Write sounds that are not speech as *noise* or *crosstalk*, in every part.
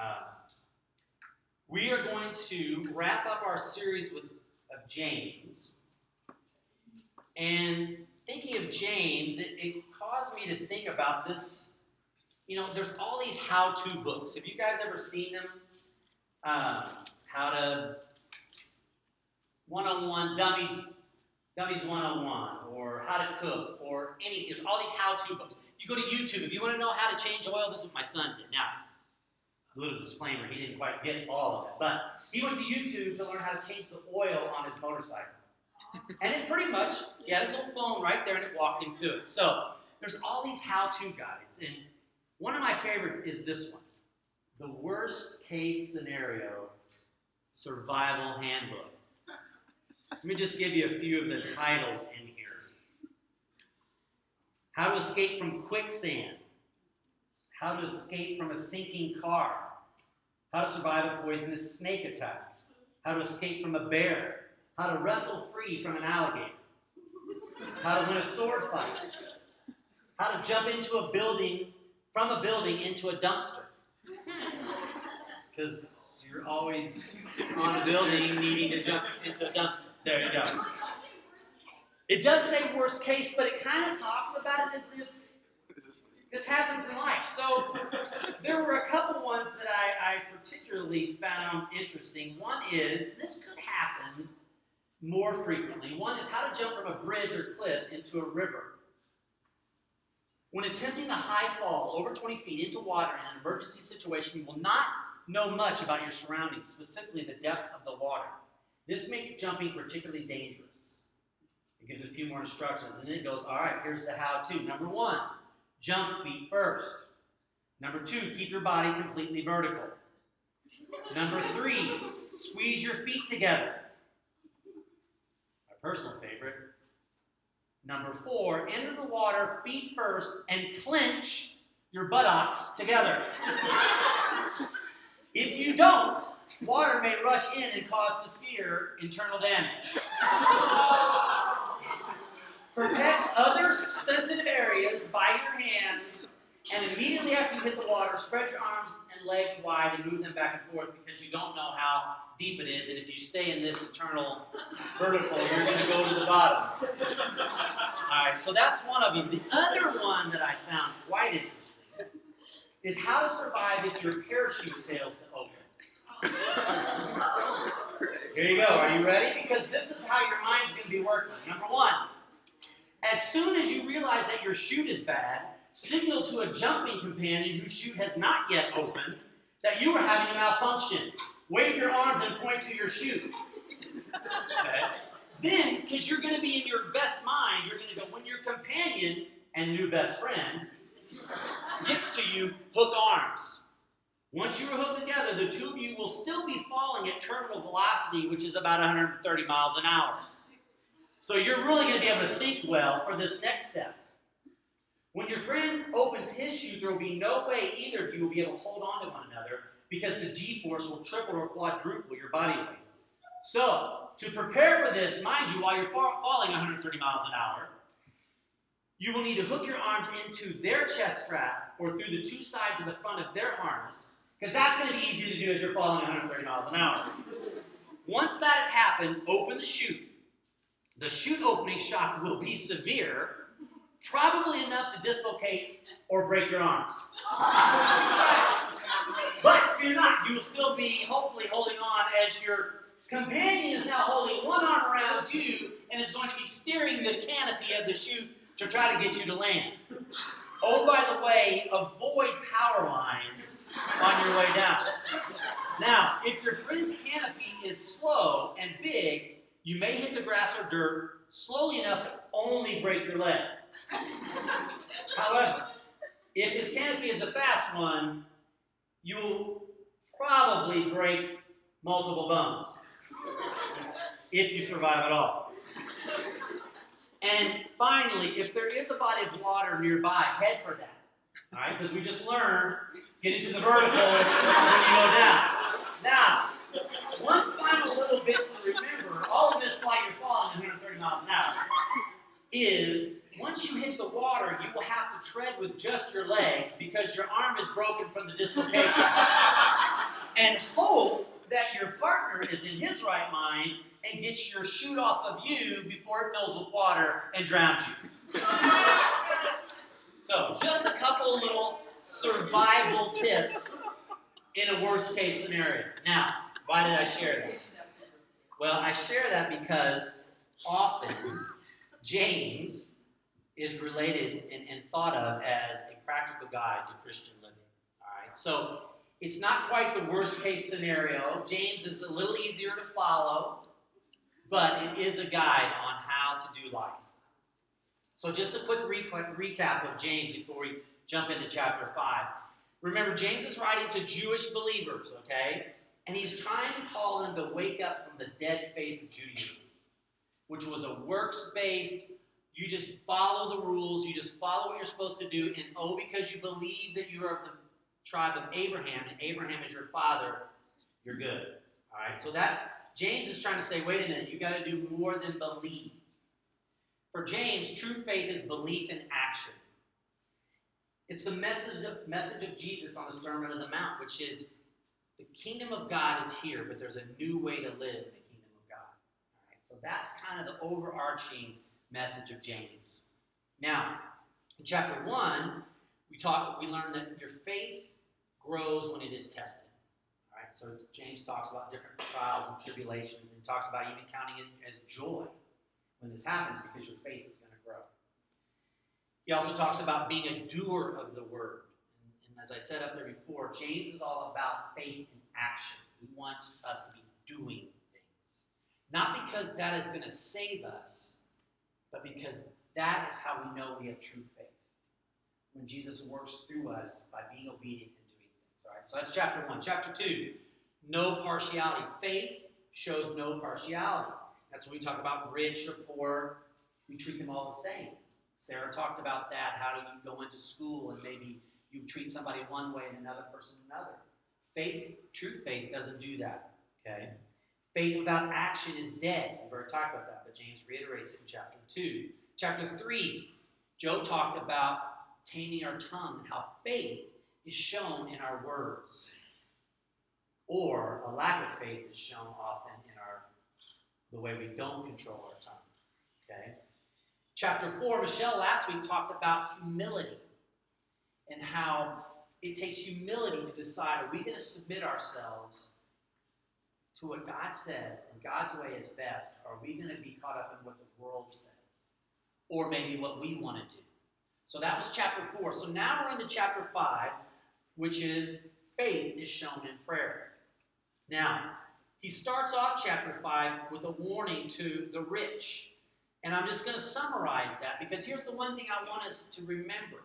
Uh, we are going to wrap up our series with of James. And thinking of James, it, it caused me to think about this. You know, there's all these how-to books. Have you guys ever seen them? Uh, how to one-on-one dummies, dummies one-on-one, or how to cook, or any. There's all these how-to books. You go to YouTube if you want to know how to change oil. This is what my son did. Now, a little disclaimer: he didn't quite get all of it, but he went to YouTube to learn how to change the oil on his motorcycle. And it pretty much, he had his little phone right there and it walked him through it. So there's all these how-to guides. And one of my favorite is this one. The worst case scenario survival handbook. Let me just give you a few of the titles in here. How to escape from quicksand. How to escape from a sinking car. How to survive a poisonous snake attack. How to escape from a bear. How to wrestle free from an alligator. How to win a sword fight. How to jump into a building, from a building into a dumpster. Because you're always on a building needing to jump into a dumpster. There you go. It does say worst case, but it kind of talks about it as if this happens in life. So there were a couple ones that I, I particularly found interesting. One is this could happen more frequently. One is how to jump from a bridge or cliff into a river. When attempting a high fall over 20 feet into water in an emergency situation, you will not know much about your surroundings, specifically the depth of the water. This makes jumping particularly dangerous. It gives a few more instructions, and then it goes, all right, here's the how to. Number one, jump feet first. Number two, keep your body completely vertical. Number three, squeeze your feet together. My personal favorite. Number four, enter the water feet first and clench your buttocks together. *laughs* if you don't, water may rush in and cause severe internal damage. *laughs* Protect other sensitive areas by your hands, and immediately after you hit the water, spread your arms and legs wide and move them back and forth because you don't know how deep it is, and if you stay in this eternal vertical, you're going to go to the bottom. All right, so that's one of them. The other one that I found quite interesting is how to survive if your parachute fails to open. Here you go. Are you ready? Because this is how your mind's going to be working. Number one, as soon as you realize that your chute is bad, signal to a jumping companion whose chute has not yet opened that you are having a malfunction. Wave your arms and point to your chute. Okay? Then, because you're going to be in your best mind, you're going to go, when your companion and new best friend gets to you, hook arms. Once you are hooked together, the two of you will still be falling at terminal velocity, which is about 130 miles an hour. So you're really going to be able to think well for this next step. When your friend opens his chute, there will be no way either of you will be able to hold on to one another because the g-force will triple or quadruple your body weight. So, to prepare for this, mind you, while you're falling 130 miles an hour, you will need to hook your arms into their chest strap or through the two sides of the front of their harness, because that's going to be easy to do as you're falling 130 miles an hour. Once that has happened, open the chute. The chute opening shock will be severe, probably enough to dislocate or break your arms. But if you're not, you will still be hopefully holding on as your companion is now holding one arm around you and is going to be steering the canopy of the chute to try to get you to land. Oh, by the way, avoid power lines on your way down. Now, if your friend's canopy is slow and big, you may hit the grass or dirt slowly enough to only break your leg. However, if his canopy is a fast one, you'll probably break multiple bones if you survive at all. And finally, if there is a body of water nearby, head for that. All right, because we just learned get into the vertical when you go down. Now, one final little bit to remember, all of this while you're falling 130 miles an hour, is once you hit the water, you will have to tread with just your legs because your arm is broken from the dislocation. *laughs* and hope that your partner is in his right mind and gets your chute off of you before it fills with water and drowns you. *laughs* so, just a couple little survival tips in a worst case scenario. Now, why did I share that? Well, I share that because often James is related and, and thought of as a practical guide to Christian living. All right, so it's not quite the worst case scenario. James is a little easier to follow, but it is a guide on how to do life. So, just a quick recap of James before we jump into chapter 5. Remember, James is writing to Jewish believers, okay? And he's trying to call them to wake up from the dead faith of Judaism, which was a works based, you just follow the rules, you just follow what you're supposed to do, and oh, because you believe that you are of the tribe of Abraham and Abraham is your father, you're good. All right, so that's James is trying to say, wait a minute, you got to do more than believe. For James, true faith is belief in action. It's the message of, message of Jesus on the Sermon on the Mount, which is the kingdom of God is here, but there's a new way to live the kingdom of God. All right, so that's kind of the overarching message of James. Now, in chapter one, we talk, we learn that your faith grows when it is tested. All right, so James talks about different trials and tribulations, and talks about even counting it as joy when this happens because your faith is going to grow. He also talks about being a doer of the word. And, and as I said up there before, James is all about faith in action. He wants us to be doing. Not because that is going to save us, but because that is how we know we have true faith. When Jesus works through us by being obedient and doing things. All right, so that's chapter one. Chapter two, no partiality. Faith shows no partiality. That's when we talk about rich or poor, we treat them all the same. Sarah talked about that. How do you go into school and maybe you treat somebody one way and another person another? Faith, true faith, doesn't do that. Okay? Faith without action is dead. We've already talked about that, but James reiterates it in chapter 2. Chapter 3, Joe talked about taming our tongue and how faith is shown in our words. Or a lack of faith is shown often in our the way we don't control our tongue. Okay? Chapter 4, Michelle last week talked about humility and how it takes humility to decide are we going to submit ourselves to what God says and God's way is best? Are we going to be caught up in what the world says? Or maybe what we want to do? So that was chapter 4. So now we're into chapter 5, which is faith is shown in prayer. Now, he starts off chapter 5 with a warning to the rich. And I'm just going to summarize that because here's the one thing I want us to remember.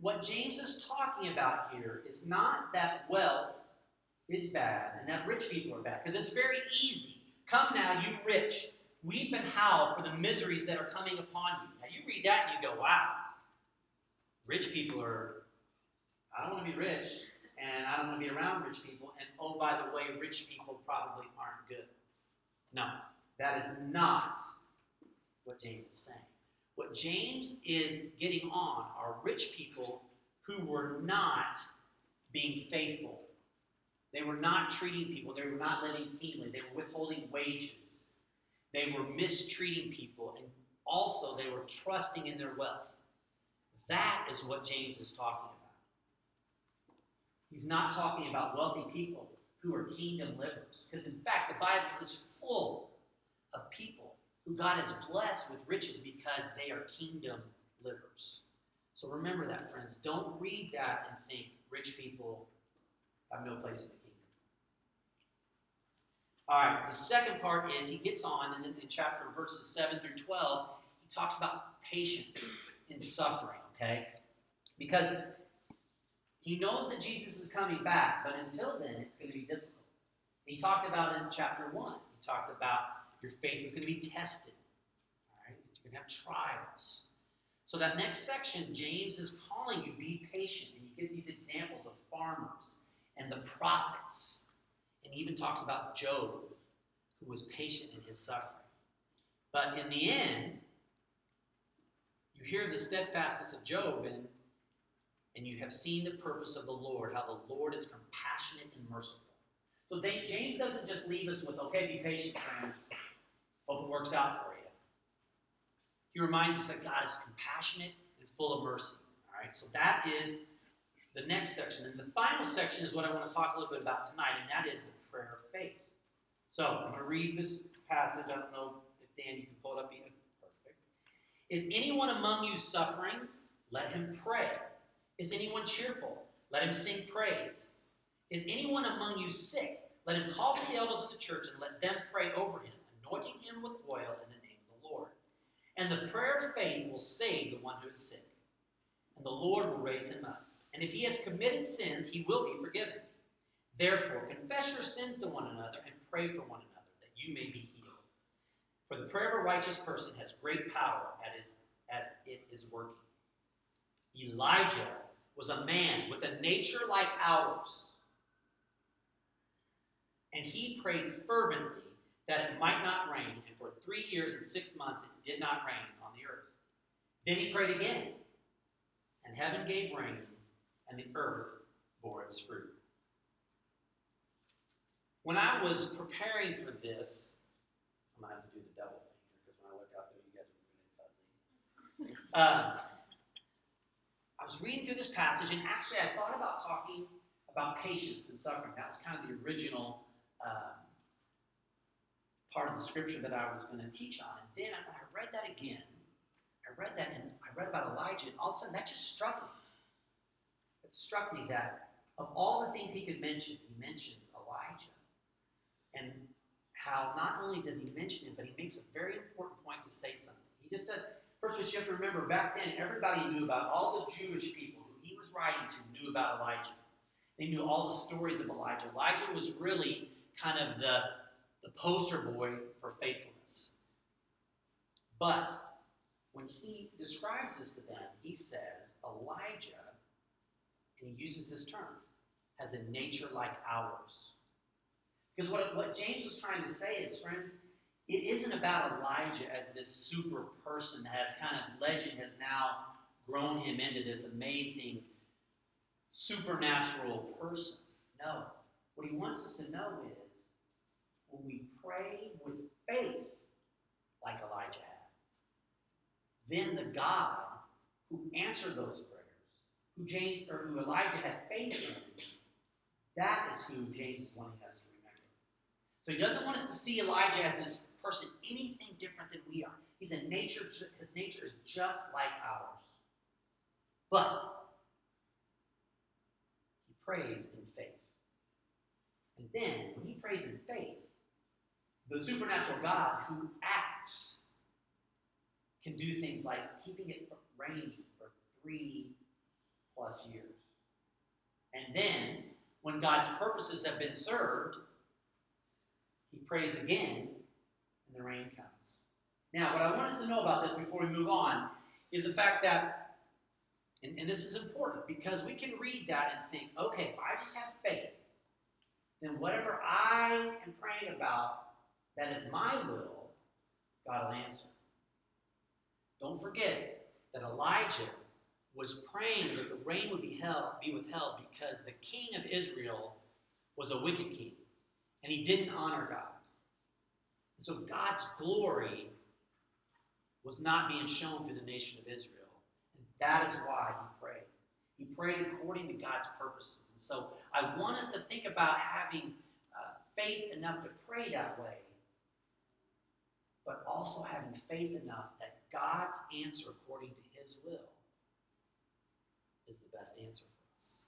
What James is talking about here is not that wealth is bad and that rich people are bad because it's very easy. Come now, you rich, weep and howl for the miseries that are coming upon you. Now you read that and you go, wow, rich people are, I don't want to be rich and I don't want to be around rich people. And oh, by the way, rich people probably aren't good. No, that is not what James is saying. What James is getting on are rich people who were not being faithful. They were not treating people, they were not living keenly, they were withholding wages, they were mistreating people, and also they were trusting in their wealth. That is what James is talking about. He's not talking about wealthy people who are kingdom livers. Because in fact, the Bible is full of people who God has blessed with riches because they are kingdom livers. So remember that, friends. Don't read that and think rich people have no place in kingdom. All right, the second part is he gets on, and then in chapter verses 7 through 12, he talks about patience in suffering, okay? Because he knows that Jesus is coming back, but until then, it's going to be difficult. He talked about in chapter 1, he talked about your faith is going to be tested. All right? You're going to have trials. So that next section, James is calling you be patient, and he gives these examples of farmers and the prophets, and even talks about Job, who was patient in his suffering. But in the end, you hear the steadfastness of Job and and you have seen the purpose of the Lord, how the Lord is compassionate and merciful. So they, James doesn't just leave us with, okay, be patient, friends. Hope it works out for you. He reminds us that God is compassionate and full of mercy. All right, so that is the next section. And the final section is what I want to talk a little bit about tonight, and that is the prayer of faith. So I'm going to read this passage. I don't know if Dan, you can pull it up. Either. Perfect. Is anyone among you suffering? Let him pray. Is anyone cheerful? Let him sing praise. Is anyone among you sick? Let him call for the elders of the church and let them pray over him, anointing him with oil in the name of the Lord. And the prayer of faith will save the one who is sick, and the Lord will raise him up. And if he has committed sins, he will be forgiven. Therefore, confess your sins to one another and pray for one another, that you may be healed. For the prayer of a righteous person has great power as it is working. Elijah was a man with a nature like ours. And he prayed fervently that it might not rain, and for three years and six months it did not rain on the earth. Then he prayed again, and heaven gave rain, and the earth bore its fruit. When I was preparing for this, I'm going to have to do the double thing here because when I look out there, you guys are really fuzzy. Uh, I was reading through this passage, and actually, I thought about talking about patience and suffering. That was kind of the original um, part of the scripture that I was going to teach on. And then when I read that again, I read that and I read about Elijah, and all of a sudden that just struck me. Struck me that of all the things he could mention, he mentions Elijah. And how not only does he mention him, but he makes a very important point to say something. He just does, First, what you have to remember back then, everybody knew about all the Jewish people who he was writing to knew about Elijah. They knew all the stories of Elijah. Elijah was really kind of the, the poster boy for faithfulness. But when he describes this to them, he says, Elijah, and he uses this term, has a nature like ours. Because what, what James was trying to say is, friends, it isn't about Elijah as this super person that has kind of legend has now grown him into this amazing supernatural person. No. What he wants us to know is when we pray with faith, like Elijah had, then the God who answered those who James or who Elijah had faith in, that is who James is wanting us to remember. So he doesn't want us to see Elijah as this person anything different than we are. He's a nature, his nature is just like ours. But he prays in faith. And then, when he prays in faith, the supernatural God who acts can do things like keeping it from raining for three plus years. And then, when God's purposes have been served, he prays again and the rain comes. Now, what I want us to know about this before we move on is the fact that, and, and this is important because we can read that and think, okay, if I just have faith, then whatever I am praying about that is my will, God will answer. Don't forget that Elijah was praying that the rain would be, held, be withheld because the king of Israel was a wicked king and he didn't honor God. And so God's glory was not being shown through the nation of Israel. And that is why he prayed. He prayed according to God's purposes. And so I want us to think about having uh, faith enough to pray that way, but also having faith enough that God's answer according to his will is the best answer for us.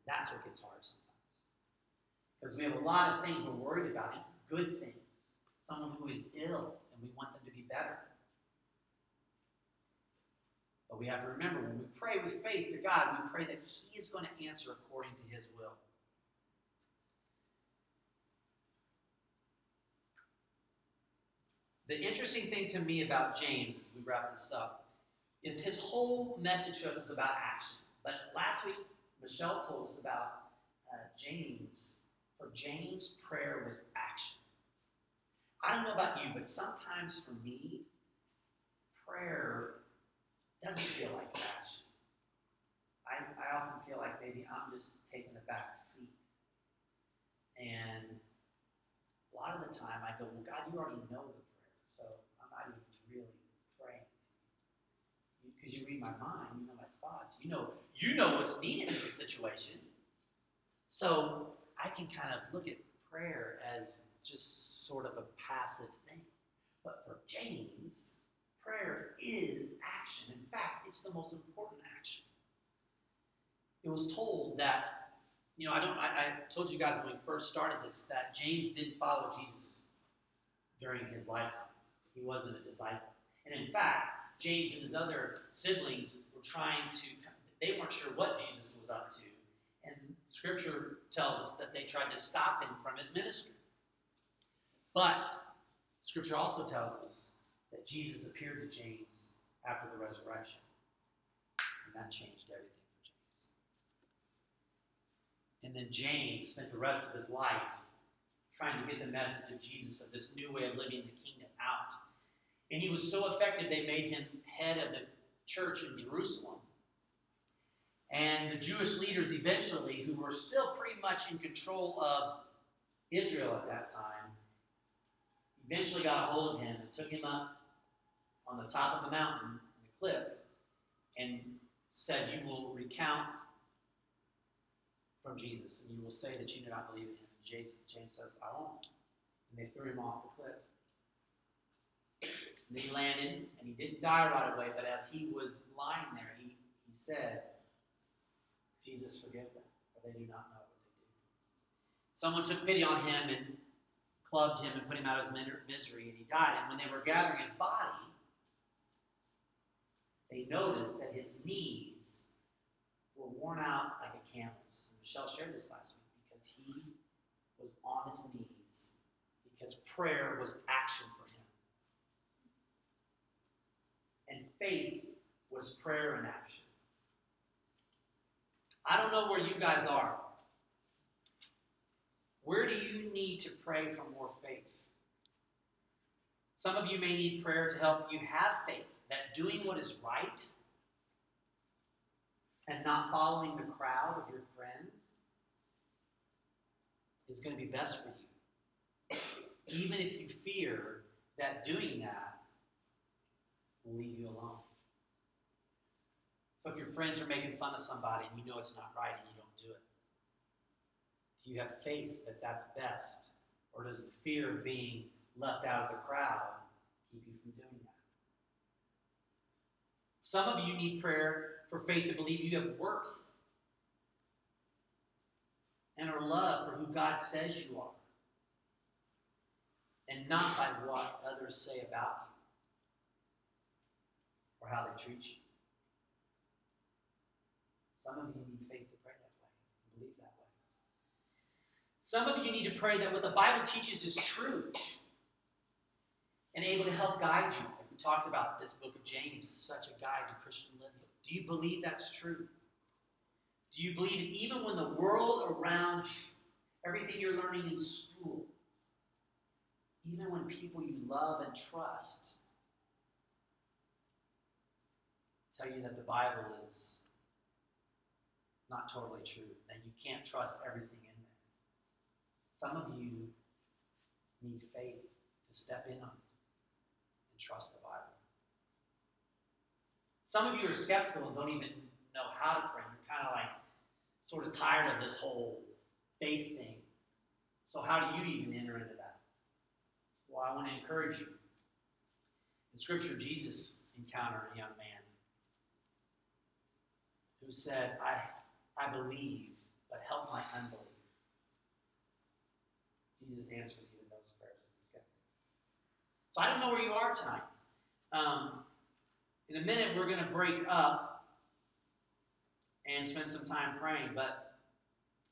And that's what gets hard sometimes. Because we have a lot of things we're worried about, good things someone who is ill and we want them to be better. But we have to remember when we pray with faith to God, we pray that He is going to answer according to His will. The interesting thing to me about James, as we wrap this up, is his whole message to us is about action. But last week, Michelle told us about uh, James. For James, prayer was action. I don't know about you, but sometimes for me, prayer doesn't feel like action. I, I often feel like maybe I'm just taking the back seat. And a lot of the time I go, well, God, you already know the prayer, so I'm not even really. Because you read my mind, you know my thoughts, you know, you know what's needed in the situation. So I can kind of look at prayer as just sort of a passive thing. But for James, prayer is action. In fact, it's the most important action. It was told that, you know, I don't I, I told you guys when we first started this that James didn't follow Jesus during his lifetime. He wasn't a disciple. And in fact, James and his other siblings were trying to they weren't sure what Jesus was up to. And scripture tells us that they tried to stop him from his ministry. But Scripture also tells us that Jesus appeared to James after the resurrection. And that changed everything for James. And then James spent the rest of his life trying to get the message of Jesus, of this new way of living the kingdom. And he was so effective, they made him head of the church in Jerusalem. And the Jewish leaders eventually, who were still pretty much in control of Israel at that time, eventually got a hold of him and took him up on the top of a mountain, the cliff, and said, You will recount from Jesus, and you will say that you do not believe in him. And James, James says, I won't. And they threw him off the cliff. And then he landed, and he didn't die right away, but as he was lying there, he, he said, Jesus, forgive them, for they do not know what they do. Someone took pity on him and clubbed him and put him out of his misery, and he died. And when they were gathering his body, they noticed that his knees were worn out like a camel's. Michelle shared this last week because he was on his knees because prayer was action for him. And faith was prayer in action. I don't know where you guys are. Where do you need to pray for more faith? Some of you may need prayer to help you have faith that doing what is right and not following the crowd of your friends is going to be best for you. Even if you fear that doing that will leave you alone. So if your friends are making fun of somebody and you know it's not right and you don't do it, do you have faith that that's best? Or does the fear of being left out of the crowd keep you from doing that? Some of you need prayer for faith to believe you have worth and are loved for who God says you are, and not by what others say about you or how they treat you. Some of you need faith to pray that way, believe that way. Some of you need to pray that what the Bible teaches is true and able to help guide you. Like we talked about, this book of James is such a guide to Christian living. Do you believe that's true? Do you believe that even when the world around you, everything you're learning in school, even when people you love and trust tell you that the Bible is not totally true, that you can't trust everything in there. Some of you need faith to step in on it and trust the Bible. Some of you are skeptical and don't even know how to pray. You're kind of like sort of tired of this whole faith thing. So, how do you even enter into that? Well, I want to encourage you. In Scripture, Jesus encountered a young man who said, I I believe, but help my unbelief. Jesus answers even those prayers of the skeptic. So I don't know where you are tonight. Um, in a minute, we're going to break up and spend some time praying, but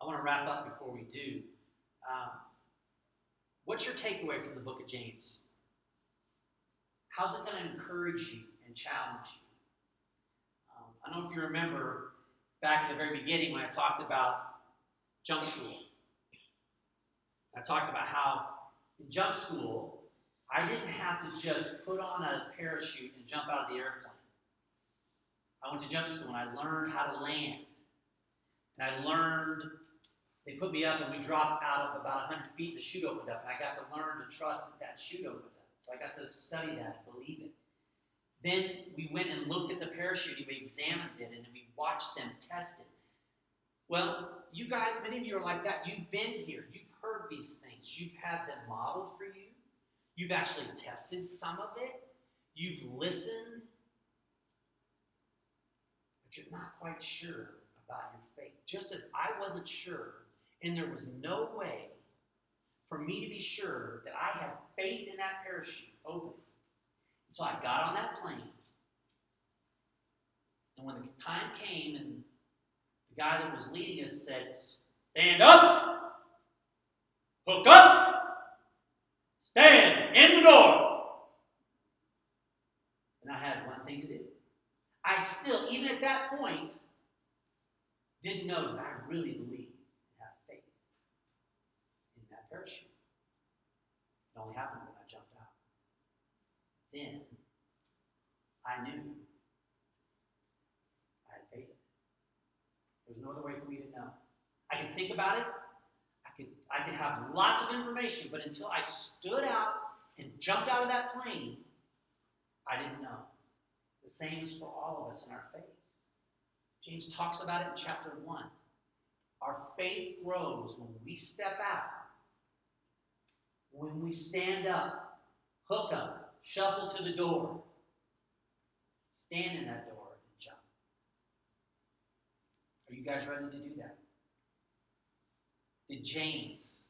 I want to wrap up before we do. Um, what's your takeaway from the book of James? How's it going to encourage you and challenge you? I don't know if you remember back in the very beginning when I talked about jump school. I talked about how in jump school, I didn't have to just put on a parachute and jump out of the airplane. I went to jump school and I learned how to land. And I learned, they put me up and we dropped out of about 100 feet and the chute opened up. And I got to learn to trust that that chute opened up. So I got to study that and believe it. Then we went and looked at the parachute and we examined it and we watched them test it. Well, you guys, many of you are like that. You've been here, you've heard these things, you've had them modeled for you, you've actually tested some of it, you've listened, but you're not quite sure about your faith. Just as I wasn't sure, and there was no way for me to be sure that I had faith in that parachute opening. So I got on that plane. And when the time came and the guy that was leading us said, Stand up, hook up, stand in the door. And I had one thing to do. I still, even at that point, didn't know that I really believed and faith in that parachute. It only happened when I jumped out. Then I knew I had faith. There's no other way for me to know. I can think about it. I could I could have lots of information, but until I stood out and jumped out of that plane, I didn't know. The same is for all of us in our faith. James talks about it in chapter 1. Our faith grows when we step out, when we stand up, hook up, shuffle to the door, stand in that door, and jump. Are you guys ready to do that? Did James,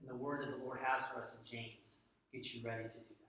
and the word that the Lord has for us in James, get you ready to do